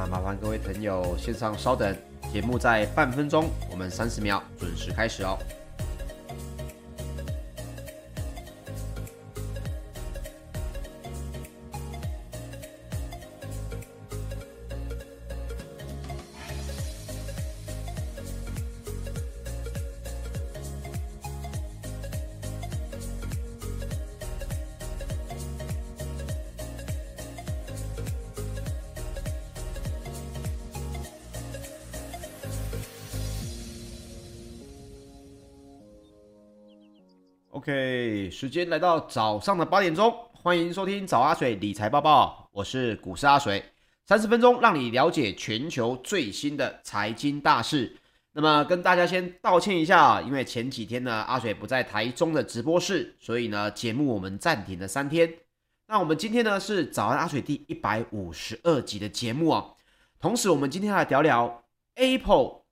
那，麻烦各位朋友线上稍等，节目在半分钟，我们三十秒准时开始哦。OK，时间来到早上的八点钟，欢迎收听早阿水理财报报，我是股市阿水，三十分钟让你了解全球最新的财经大事。那么跟大家先道歉一下，因为前几天呢阿水不在台中的直播室，所以呢节目我们暂停了三天。那我们今天呢是早安阿水第一百五十二集的节目啊，同时我们今天来聊聊 Apple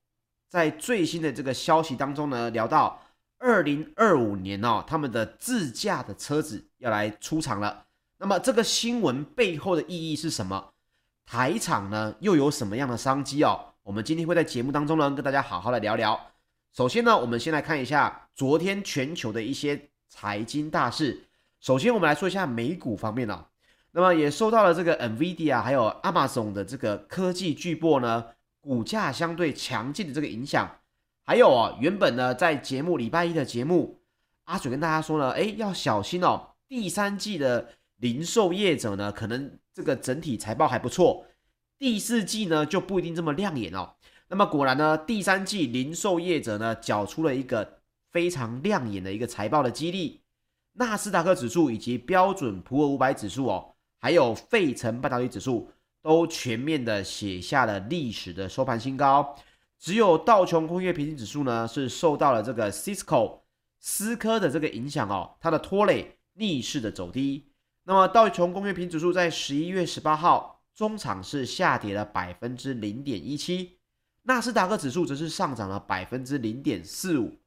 在最新的这个消息当中呢聊到。二零二五年哦，他们的自驾的车子要来出厂了。那么这个新闻背后的意义是什么？台厂呢又有什么样的商机哦？我们今天会在节目当中呢跟大家好好的聊聊。首先呢，我们先来看一下昨天全球的一些财经大事。首先我们来说一下美股方面哦。那么也受到了这个 NVIDIA 还有 Amazon 的这个科技巨擘呢股价相对强劲的这个影响。还有哦，原本呢，在节目礼拜一的节目，阿水跟大家说呢，哎，要小心哦。第三季的零售业者呢，可能这个整体财报还不错，第四季呢就不一定这么亮眼哦。那么果然呢，第三季零售业者呢，缴出了一个非常亮眼的一个财报的激励。纳斯达克指数以及标准普尔五百指数哦，还有费城半导体指数都全面的写下了历史的收盘新高。只有道琼工业平均指数呢，是受到了这个 Cisco 思科的这个影响哦，它的拖累逆势的走低。那么道琼工业平指数在十一月十八号中场是下跌了百分之零点一七，纳斯达克指数则是上涨了百分之零点四五，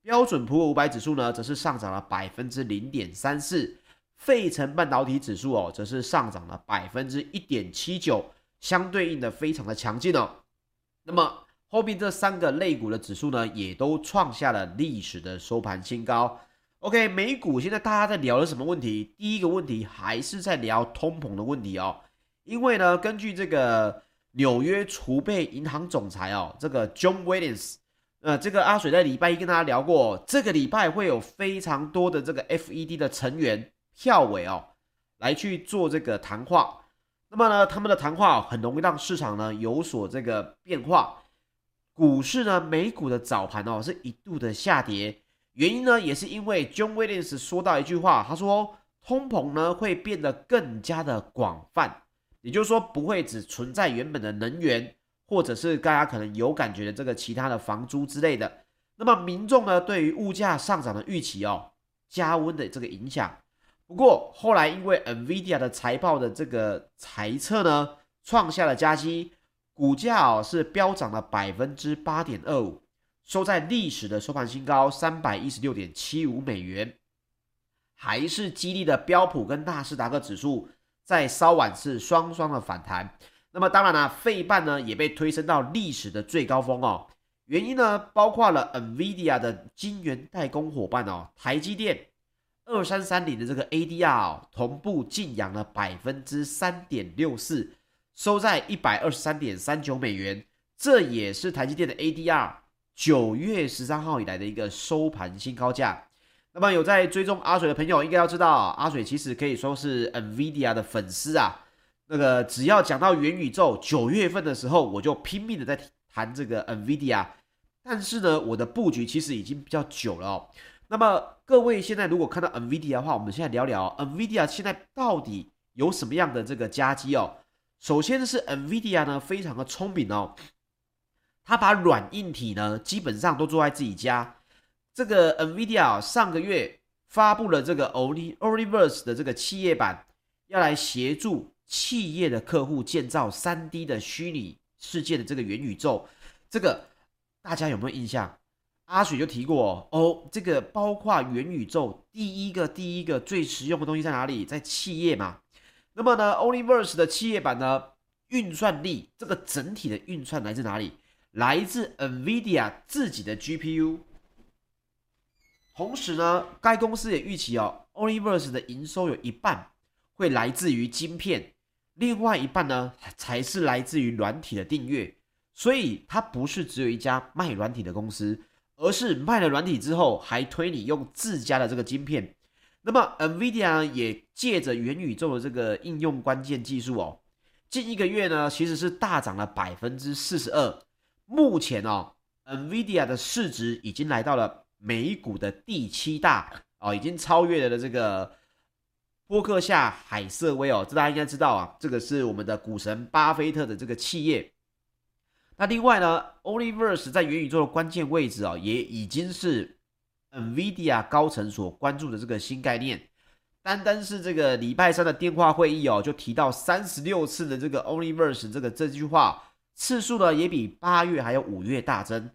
标准普尔五百指数呢则是上涨了百分之零点三四，费城半导体指数哦则是上涨了百分之一点七九，相对应的非常的强劲哦。那么后面这三个类股的指数呢，也都创下了历史的收盘新高。OK，美股现在大家在聊的什么问题？第一个问题还是在聊通膨的问题哦。因为呢，根据这个纽约储备银行总裁哦，这个 John Williams，呃，这个阿水在礼拜一跟大家聊过，这个礼拜会有非常多的这个 FED 的成员票委哦，来去做这个谈话。那么呢，他们的谈话很容易让市场呢有所这个变化。股市呢，美股的早盘哦是一度的下跌，原因呢也是因为 John Williams 说到一句话，他说通膨呢会变得更加的广泛，也就是说不会只存在原本的能源，或者是大家可能有感觉的这个其他的房租之类的。那么民众呢对于物价上涨的预期哦加温的这个影响。不过后来因为 NVIDIA 的财报的这个财测呢创下了佳绩。股价哦是飙涨了百分之八点二五，收在历史的收盘新高三百一十六点七五美元，还是激励的标普跟纳斯达克指数在稍晚是双双的反弹。那么当然了，费半呢也被推升到历史的最高峰哦。原因呢包括了 NVIDIA 的晶圆代工伙伴哦，台积电二三三零的这个 ADR，同步劲扬了百分之三点六四。收在一百二十三点三九美元，这也是台积电的 ADR 九月十三号以来的一个收盘新高价。那么有在追踪阿水的朋友，应该要知道，阿水其实可以说是 NVIDIA 的粉丝啊。那个只要讲到元宇宙，九月份的时候我就拼命的在谈这个 NVIDIA。但是呢，我的布局其实已经比较久了哦。那么各位现在如果看到 NVIDIA 的话，我们现在聊聊 NVIDIA 现在到底有什么样的这个佳绩哦。首先是 NVIDIA 呢，非常的聪明哦，他把软硬体呢基本上都做在自己家。这个 NVIDIA 上个月发布了这个 Omniverse 的这个企业版，要来协助企业的客户建造 3D 的虚拟世界的这个元宇宙。这个大家有没有印象？阿水就提过哦，这个包括元宇宙第一个第一个最实用的东西在哪里？在企业嘛。那么呢，Omniverse 的企业版呢，运算力这个整体的运算来自哪里？来自 NVIDIA 自己的 GPU。同时呢，该公司也预期哦，Omniverse 的营收有一半会来自于晶片，另外一半呢才是来自于软体的订阅。所以它不是只有一家卖软体的公司，而是卖了软体之后还推你用自家的这个晶片。那么 NVIDIA 也借着元宇宙的这个应用关键技术哦。近一个月呢，其实是大涨了百分之四十二。目前哦，NVIDIA 的市值已经来到了美股的第七大哦，已经超越了这个波克夏海瑟威哦。这大家应该知道啊，这个是我们的股神巴菲特的这个企业。那另外呢，Omniverse 在元宇宙的关键位置哦，也已经是 NVIDIA 高层所关注的这个新概念。单单是这个礼拜三的电话会议哦，就提到三十六次的这个 Omniverse 这个这句话次数呢，也比八月还有五月大增。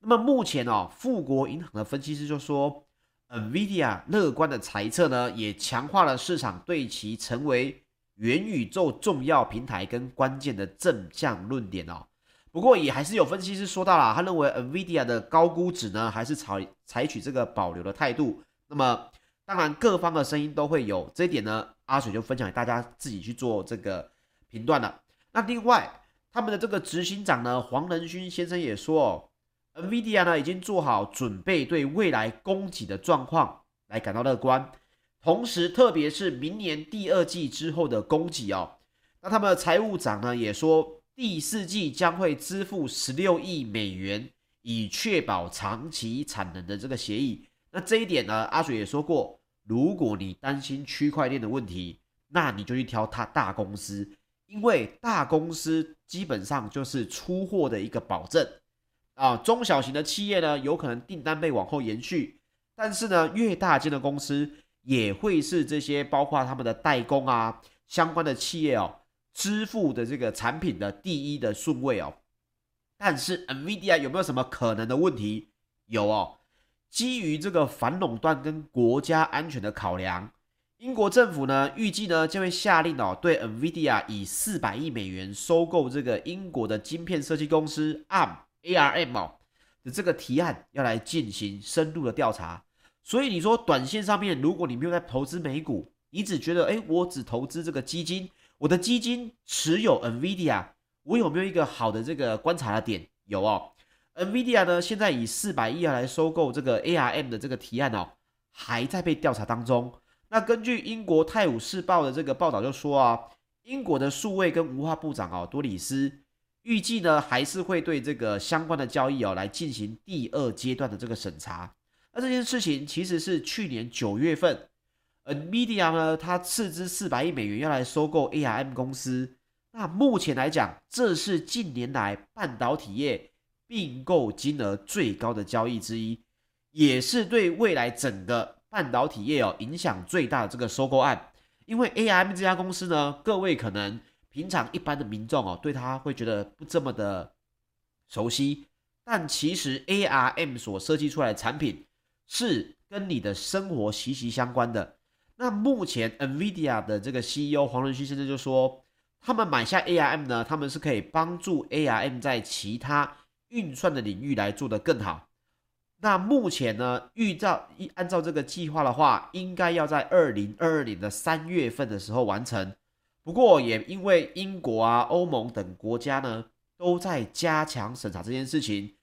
那么目前哦，富国银行的分析师就说，NVIDIA 乐观的猜测呢，也强化了市场对其成为元宇宙重要平台跟关键的正向论点哦。不过也还是有分析师说到了，他认为 NVIDIA 的高估值呢，还是采采取这个保留的态度。那么。当然，各方的声音都会有这一点呢，阿水就分享给大家自己去做这个评断了。那另外，他们的这个执行长呢，黄仁勋先生也说哦，NVIDIA 呢已经做好准备，对未来供给的状况来感到乐观。同时，特别是明年第二季之后的供给哦，那他们的财务长呢也说，第四季将会支付十六亿美元，以确保长期产能的这个协议。那这一点呢，阿水也说过。如果你担心区块链的问题，那你就去挑它大公司，因为大公司基本上就是出货的一个保证啊。中小型的企业呢，有可能订单被往后延续，但是呢，越大间的公司也会是这些包括他们的代工啊相关的企业哦，支付的这个产品的第一的顺位哦。但是 NVIDIA 有没有什么可能的问题？有哦。基于这个反垄断跟国家安全的考量，英国政府呢预计呢将会下令哦，对 NVIDIA 以四百亿美元收购这个英国的晶片设计公司 ARM ARM 哦的这个提案要来进行深入的调查。所以你说短线上面，如果你没有在投资美股，你只觉得哎，我只投资这个基金，我的基金持有 NVIDIA，我有没有一个好的这个观察的点？有哦。NVIDIA 呢，现在以四百亿来收购这个 ARM 的这个提案哦，还在被调查当中。那根据英国《泰晤士报》的这个报道就说啊，英国的数位跟文化部长哦多里斯预计呢，还是会对这个相关的交易哦来进行第二阶段的这个审查。那这件事情其实是去年九月份，NVIDIA 呢，它斥资四百亿美元要来收购 ARM 公司。那目前来讲，这是近年来半导体业。并购金额最高的交易之一，也是对未来整个半导体业哦影响最大的这个收购案。因为 ARM 这家公司呢，各位可能平常一般的民众哦，对它会觉得不这么的熟悉，但其实 ARM 所设计出来的产品是跟你的生活息息相关的。那目前 NVIDIA 的这个 CEO 黄仁勋先生就说，他们买下 ARM 呢，他们是可以帮助 ARM 在其他运算的领域来做得更好。那目前呢，预照一按照这个计划的话，应该要在二零二二年的三月份的时候完成。不过也因为英国啊、欧盟等国家呢都在加强审查这件事情，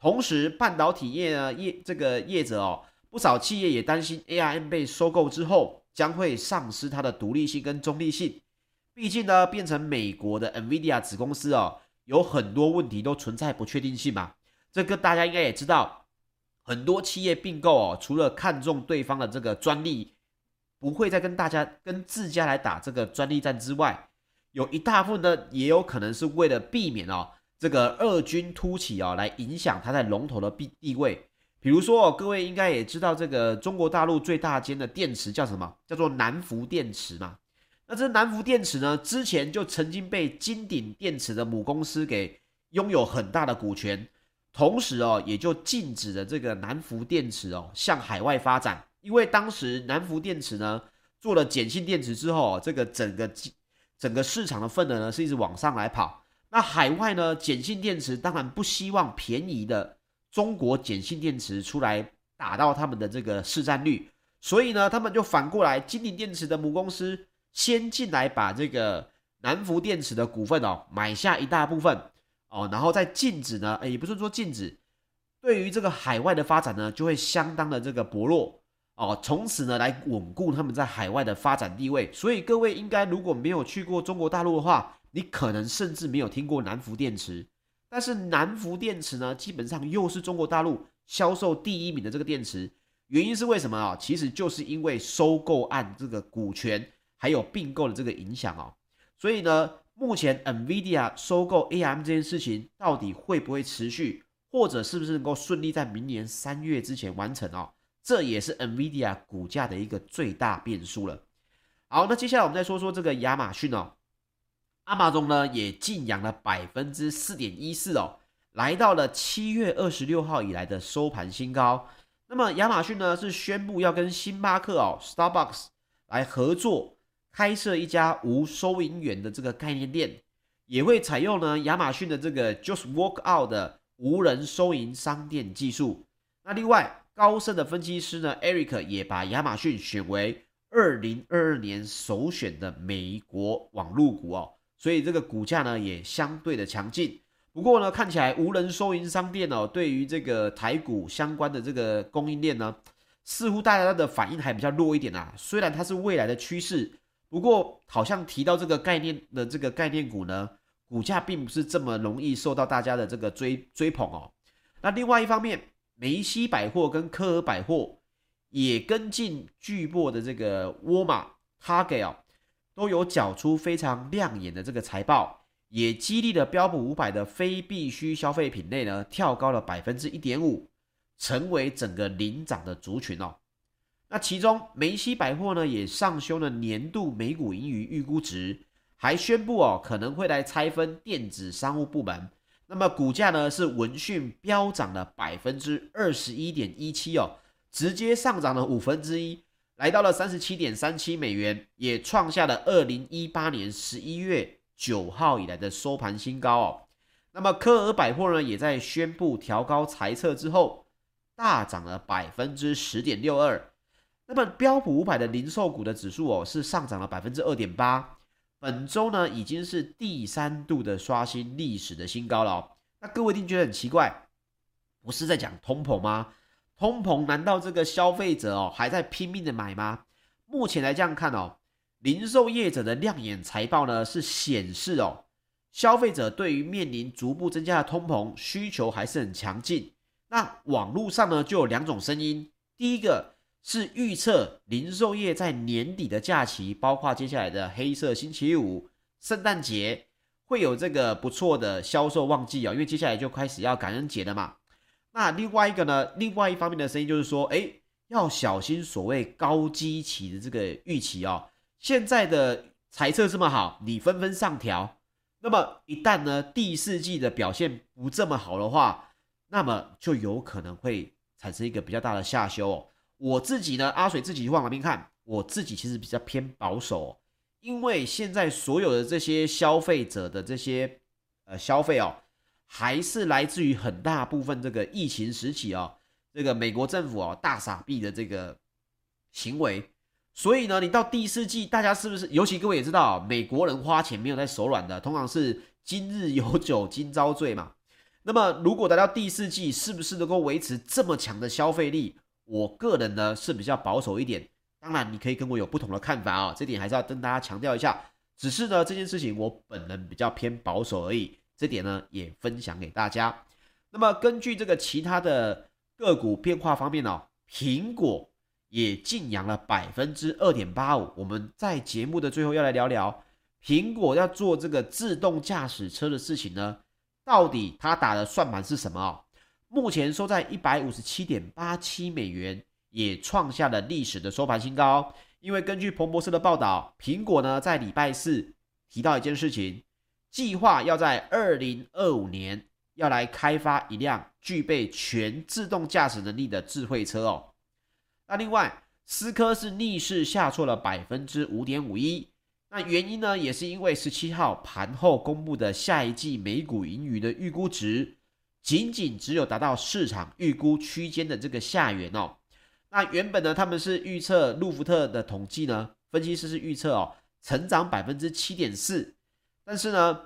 同时半导体业呢业这个业者哦，不少企业也担心 ARM 被收购之后将会丧失它的独立性跟中立性。毕竟呢，变成美国的 NVIDIA 子公司哦。有很多问题都存在不确定性嘛，这个大家应该也知道，很多企业并购哦，除了看中对方的这个专利，不会再跟大家跟自家来打这个专利战之外，有一大部分呢，也有可能是为了避免哦这个二军突起哦，来影响它在龙头的地地位。比如说，各位应该也知道，这个中国大陆最大间的电池叫什么？叫做南孚电池嘛。那这南孚电池呢，之前就曾经被金鼎电池的母公司给拥有很大的股权，同时哦，也就禁止了这个南孚电池哦向海外发展，因为当时南孚电池呢做了碱性电池之后，这个整个整个市场的份额呢是一直往上来跑。那海外呢，碱性电池当然不希望便宜的中国碱性电池出来打到他们的这个市占率，所以呢，他们就反过来，金鼎电池的母公司先进来把这个南孚电池的股份哦买下一大部分。哦，然后再禁止呢，诶，也不是说禁止，对于这个海外的发展呢，就会相当的这个薄弱。哦，从此呢来稳固他们在海外的发展地位。所以各位应该如果没有去过中国大陆的话，你可能甚至没有听过南孚电池，但是南孚电池呢，基本上又是中国大陆销售第一名的这个电池，原因是为什么啊？其实就是因为收购案这个股权还有并购的这个影响哦。所以呢，目前 NVIDIA 收购 AM 这件事情到底会不会持续，或者是不是能够顺利在明年三月之前完成哦？这也是 NVIDIA 股价的一个最大变数了。好，那接下来我们再说说这个亚马逊哦。Amazon 呢也劲扬了百分之四点一四哦，来到了七月二十六号以来的收盘新高。那么亚马逊呢是宣布要跟星巴克哦 Starbucks 来合作，开设一家无收银员的这个概念店，也会采用呢亚马逊的这个 Just Walk Out 的无人收银商店技术。那另外高盛的分析师呢 Eric 也把亚马逊选为二零二二年首选的美国网络股哦。所以这个股价呢也相对的强劲，不过呢看起来无人收银商店哦，对于这个台股相关的这个供应链呢，似乎大家的反应还比较弱一点啊。虽然它是未来的趋势，不过好像提到这个概念的这个概念股呢，股价并不是这么容易受到大家的这个追追捧哦。那另外一方面，梅西百货跟科尔百货也跟进巨擘的这个沃尔玛、Target。都有缴出非常亮眼的这个财报，也激励了标普五百的非必需消费品类呢跳高了百分之一点五，成为整个领涨的族群哦。那其中梅西百货呢也上修了年度每股盈余预估值，还宣布哦可能会来拆分电子商务部门。那么股价呢是闻讯飙涨了百分之二十一点一七哦，直接上涨了五分之一。来到了三十七点三七美元，也创下了二零一八年十一月九号以来的收盘新高哦。那么科尔百货呢，也在宣布调高财测之后，大涨了百分之十点六二。那么标普五百的零售股的指数哦，是上涨了百分之二点八。本周呢，已经是第三度的刷新历史的新高了哦。那各位一定觉得很奇怪，不是在讲通膨吗？通膨难道这个消费者哦还在拼命的买吗？目前来这样看哦，零售业者的亮眼财报呢是显示哦，消费者对于面临逐步增加的通膨需求还是很强劲。那网络上呢就有两种声音，第一个是预测零售业在年底的假期，包括接下来的黑色星期五、圣诞节，会有这个不错的销售旺季哦，因为接下来就开始要感恩节了嘛。那另外一个呢？另外一方面的声音就是说，哎，要小心所谓高基期的这个预期哦。现在的财测这么好，你纷纷上调，那么一旦呢第四季的表现不这么好的话，那么就有可能会产生一个比较大的下修哦。我自己呢，阿水自己往哪边看？我自己其实比较偏保守哦，因为现在所有的这些消费者的这些呃消费哦。还是来自于很大部分这个疫情时期哦，这个美国政府哦大傻逼的这个行为，所以呢，你到第四季，大家是不是？尤其各位也知道，美国人花钱没有在手软的，通常是今日有酒今朝醉嘛。那么，如果来到第四季，是不是能够维持这么强的消费力？我个人呢是比较保守一点。当然，你可以跟我有不同的看法啊，这点还是要跟大家强调一下。只是呢，这件事情我本人比较偏保守而已。这点呢也分享给大家。那么根据这个其他的个股变化方面哦，苹果也劲扬了百分之二点八五。我们在节目的最后要来聊聊苹果要做这个自动驾驶车的事情呢，到底它打的算盘是什么哦？目前收在一百五十七点八七美元，也创下了历史的收盘新高。因为根据彭博社的报道，苹果呢在礼拜四提到一件事情。计划要在二零二五年要来开发一辆具备全自动驾驶能力的智慧车哦。那另外，思科是逆势下挫了百分之五点五一。那原因呢，也是因为十七号盘后公布的下一季每股盈余的预估值，仅仅只有达到市场预估区间的这个下缘哦。那原本呢，他们是预测路孚特的统计呢，分析师是预测哦，成长百分之七点四，但是呢，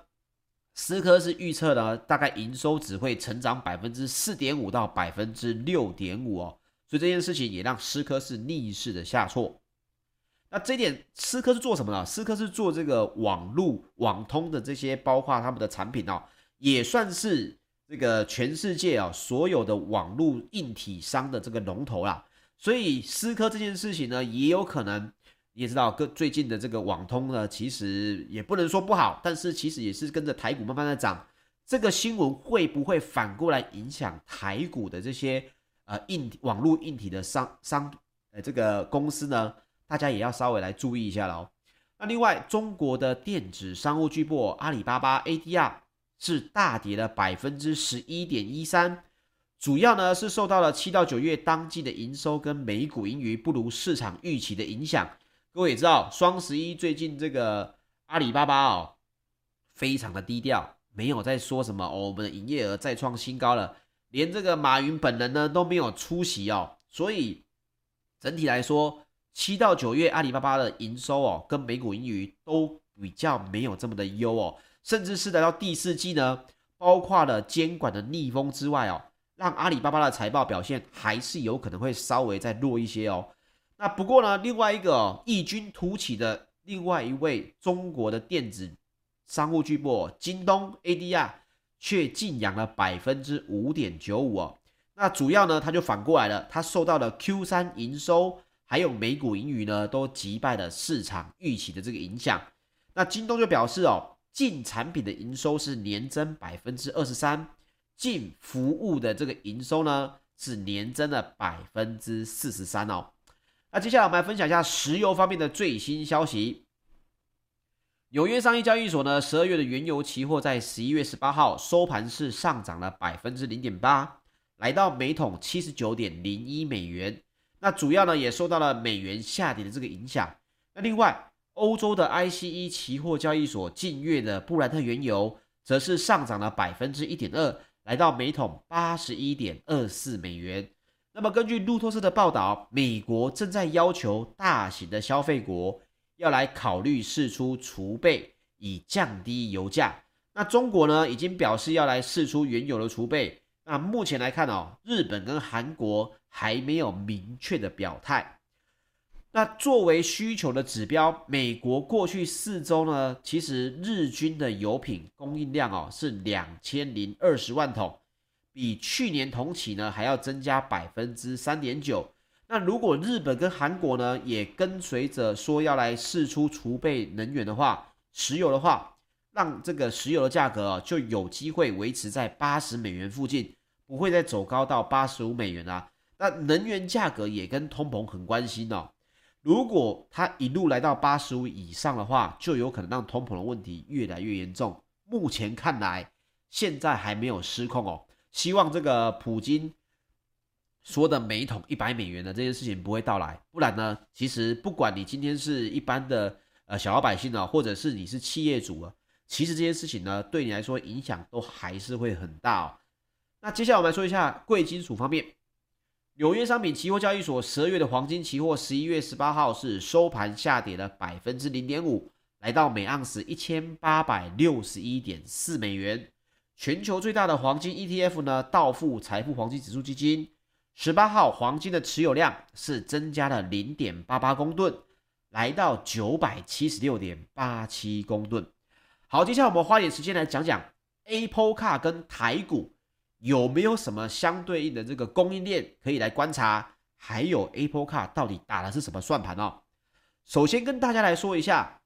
思科是预测呢，大概营收只会成长百分之四点五到百分之六点五哦。所以这件事情也让思科是逆势的下挫。那这点，思科是做什么呢？思科是做这个网路、网通的这些，包括他们的产品哦，也算是这个全世界啊所有的网路硬体商的这个龙头啦。所以思科这件事情呢，也有可能你也知道，跟最近的这个网通呢，其实也不能说不好，但是其实也是跟着台股慢慢的涨。这个新闻会不会反过来影响台股的这些？呃，硬网络硬体的商商呃这个公司呢，大家也要稍微来注意一下喽。那另外，中国的电子商务巨擘阿里巴巴 ADR 是大跌了百分之十一点一三，主要呢是受到了七到九月当季的营收跟每股盈余不如市场预期的影响。各位也知道，双十一最近这个阿里巴巴哦，非常的低调，没有在说什么哦，我们的营业额再创新高了。连这个马云本人呢都没有出席哦，所以整体来说，七到九月阿里巴巴的营收哦跟每股盈余都比较没有这么的优哦，甚至是来到第四季呢，包括了监管的逆风之外哦，让阿里巴巴的财报表现还是有可能会稍微再弱一些哦。那不过呢，另外一个哦异军突起的另外一位中国的电子商务巨擘京东 ADR。却劲扬了百分之五点九五哦，那主要呢，它就反过来了，它受到了 Q 三营收还有每股盈余呢都击败了市场预期的这个影响。那京东就表示哦，净产品的营收是年增百分之二十三，净服务的这个营收呢是年增了百分之四十三哦。那接下来我们来分享一下石油方面的最新消息。纽约商业交易所呢，十二月的原油期货在十一月十八号收盘是上涨了百分之零点八，来到每桶七十九点零一美元。那主要呢也受到了美元下跌的这个影响。那另外，欧洲的 ICE 期货交易所近月的布兰特原油则是上涨了百分之一点二，来到每桶八十一点二四美元。那么根据路透社的报道，美国正在要求大型的消费国。要来考虑释出储备，以降低油价。那中国呢，已经表示要来释出原油的储备。那目前来看哦，日本跟韩国还没有明确的表态。那作为需求的指标，美国过去四周呢，其实日均的油品供应量哦是两千零二十万桶，比去年同期呢还要增加百分之三点九。那如果日本跟韩国呢，也跟随着说要来释出储备能源的话，石油的话，让这个石油的价格啊就有机会维持在八十美元附近，不会再走高到八十五美元啊。那能源价格也跟通膨很关心哦。如果它一路来到八十五以上的话，就有可能让通膨的问题越来越严重。目前看来，现在还没有失控哦。希望这个普京。说的每桶一百美元的这件事情不会到来，不然呢，其实不管你今天是一般的呃小老百姓呢，或者是你是企业主啊，其实这件事情呢，对你来说影响都还是会很大哦。那接下来我们来说一下贵金属方面，纽约商品期货交易所十二月的黄金期货十一月十八号是收盘下跌了百分之零点五，来到每盎司一千八百六十一点四美元。全球最大的黄金 ETF 呢，道富财富黄金指数基金。十八号黄金的持有量是增加了零点八八公吨，来到九百七十六点八七公吨。好，接下来我们花点时间来讲讲 Apple Car 跟台股有没有什么相对应的这个供应链可以来观察，还有 Apple Car 到底打的是什么算盘哦？首先跟大家来说一下，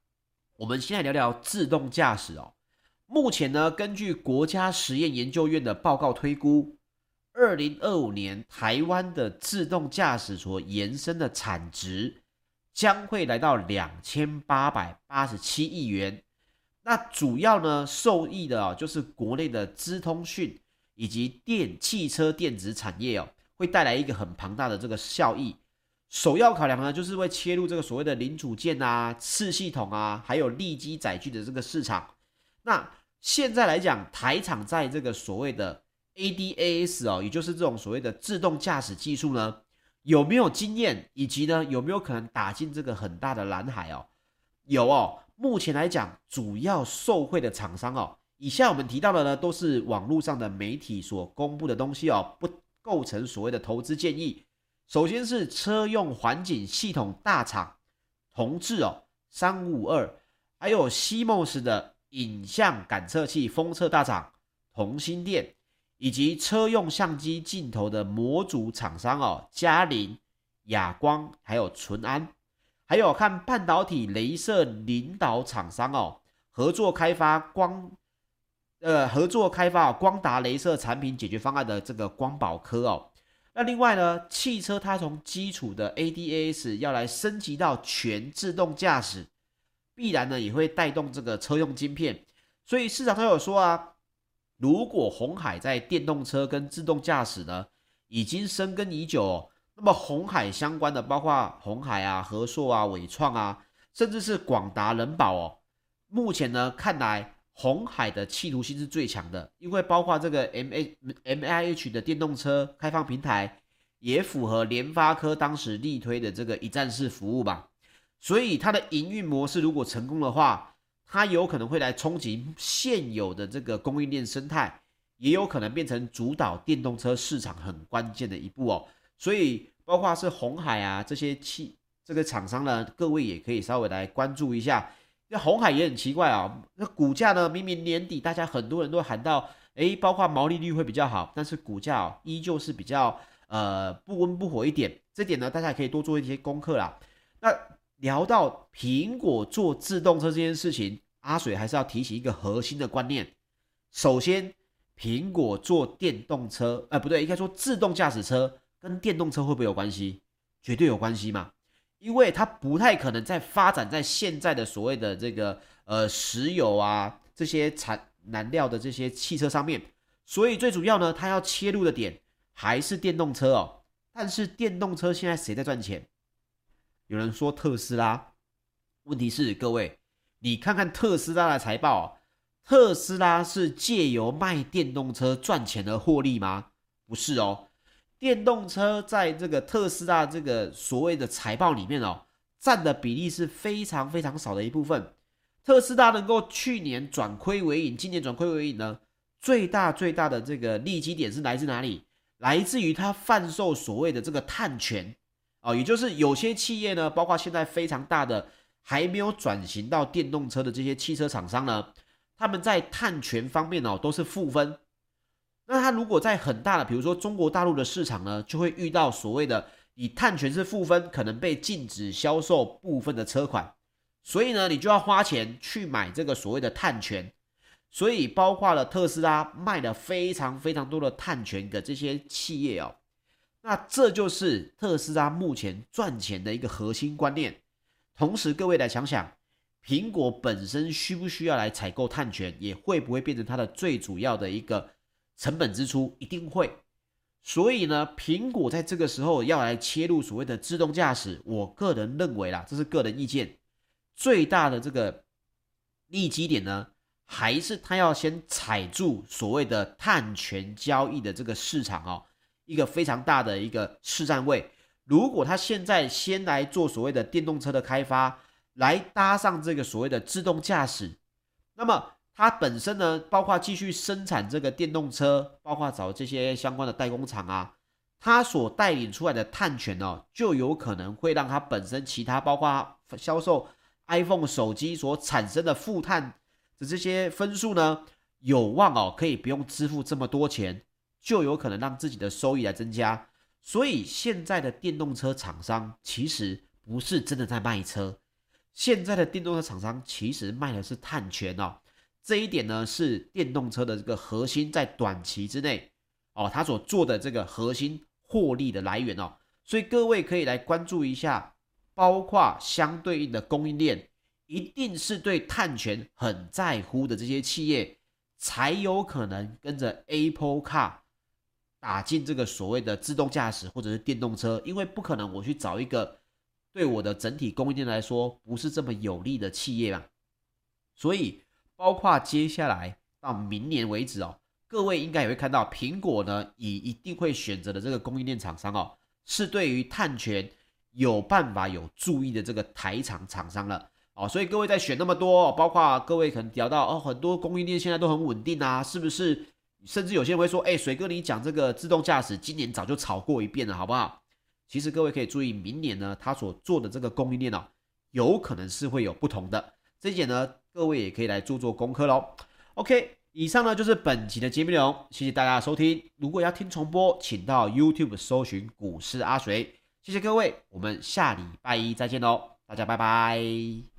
我们先来聊聊自动驾驶哦。目前呢，根据国家实验研究院的报告推估。二零二五年，台湾的自动驾驶所延伸的产值将会来到两千八百八十七亿元。那主要呢，受益的啊，就是国内的资通讯以及电汽车电子产业哦，会带来一个很庞大的这个效益。首要考量呢，就是会切入这个所谓的零组件啊、次系统啊，还有利基载具的这个市场。那现在来讲，台厂在这个所谓的 ADAS 哦，也就是这种所谓的自动驾驶技术呢，有没有经验，以及呢有没有可能打进这个很大的蓝海哦？有哦。目前来讲，主要受惠的厂商哦，以下我们提到的呢，都是网络上的媒体所公布的东西哦，不构成所谓的投资建议。首先是车用环境系统大厂同志哦，三五五二，还有西蒙斯的影像感测器封测大厂同心电，以及车用相机镜头的模组厂商哦，佳凌、亚光，还有淳安。还有看半导体镭射领导厂商哦，合作开发光，呃，合作开发光达镭射产品解决方案的这个光宝科哦。那另外呢，汽车它从基础的 ADAS 要来升级到全自动驾驶，必然呢也会带动这个车用晶片。所以市场都有说啊，如果鸿海在电动车跟自动驾驶呢已经深耕已久哦。那么鸿海相关的，包括鸿海啊、和硕啊、伟创啊，甚至是广达、仁宝哦。目前呢，看来鸿海的企图心是最强的，因为包括这个 M A M I H 的电动车开放平台，也符合联发科当时力推的这个一站式服务吧。所以它的营运模式如果成功的话，它有可能会来冲击现有的这个供应链生态，也有可能变成主导电动车市场很关键的一步哦。所以，包括是红海啊这些汽这个厂商呢，各位也可以稍微来关注一下。那红海也很奇怪啊，那股价呢，明明年底大家很多人都喊到，诶，包括毛利率会比较好，但是股价哦，依旧是比较呃不温不火一点。这点呢，大家可以多做一些功课啦。那聊到苹果做自动车这件事情，阿水还是要提起一个核心的观念。首先，苹果做电动车，呃，不对，应该说自动驾驶车。跟电动车会不会有关系？绝对有关系嘛，因为它不太可能在发展在现在的所谓的这个呃石油啊这些产燃料的这些汽车上面，所以最主要呢，它要切入的点还是电动车哦。但是电动车现在谁在赚钱？有人说特斯拉，问题是各位，你看看特斯拉的财报，特斯拉是借由卖电动车赚钱而获利吗？不是哦。电动车在这个特斯拉这个所谓的财报里面哦，占的比例是非常非常少的一部分。特斯拉能够去年转亏为盈，今年转亏为盈呢，最大最大的这个利基点是来自哪里？来自于它贩售所谓的这个碳权哦，也就是有些企业呢，包括现在非常大的还没有转型到电动车的这些汽车厂商呢，他们在碳权方面哦都是负分。那他如果在很大的，比如说中国大陆的市场呢，就会遇到所谓的以碳权是负分，可能被禁止销售部分的车款，所以呢，你就要花钱去买这个所谓的碳权，所以包括了特斯拉卖了非常非常多的碳权给这些企业哦，那这就是特斯拉目前赚钱的一个核心观念。同时，各位来想想，苹果本身需不需要来采购碳权，也会不会变成它的最主要的一个。成本支出一定会，所以呢，苹果在这个时候要来切入所谓的自动驾驶，我个人认为啦，这是个人意见，最大的这个利基点呢，还是他要先踩住所谓的碳权交易的这个市场哦，一个非常大的一个市占位。如果他现在先来做所谓的电动车的开发，来搭上这个所谓的自动驾驶，那么。它本身呢，包括继续生产这个电动车，包括找这些相关的代工厂啊，它所带领出来的碳权哦，就有可能会让它本身其他包括销售 iPhone 手机所产生的负碳的这些分数呢，有望哦可以不用支付这么多钱，就有可能让自己的收益来增加。所以现在的电动车厂商其实不是真的在卖车，现在的电动车厂商其实卖的是碳权哦。这一点呢，是电动车的这个核心，在短期之内哦，它所做的这个核心获利的来源哦，所以各位可以来关注一下，包括相对应的供应链，一定是对碳权很在乎的这些企业，才有可能跟着 Apple Car 打进这个所谓的自动驾驶或者是电动车，因为不可能我去找一个对我的整体供应链来说不是这么有利的企业嘛。所以，包括接下来到明年为止哦，各位应该也会看到，苹果呢也一定会选择的这个供应链厂商哦，是对于碳权有办法有注意的这个台厂厂商了哦。所以各位在选那么多，包括各位可能聊到哦，很多供应链现在都很稳定啊，是不是？甚至有些人会说，哎，水哥，你讲这个自动驾驶，今年早就炒过一遍了，好不好？其实各位可以注意，明年呢，他所做的这个供应链哦，有可能是会有不同的。这一点呢，各位也可以来做做功课喽。OK，以上呢就是本期的节目内容，谢谢大家收听。如果要听重播，请到 YouTube 搜寻股市阿水。谢谢各位，我们下礼拜一再见喽，大家拜拜。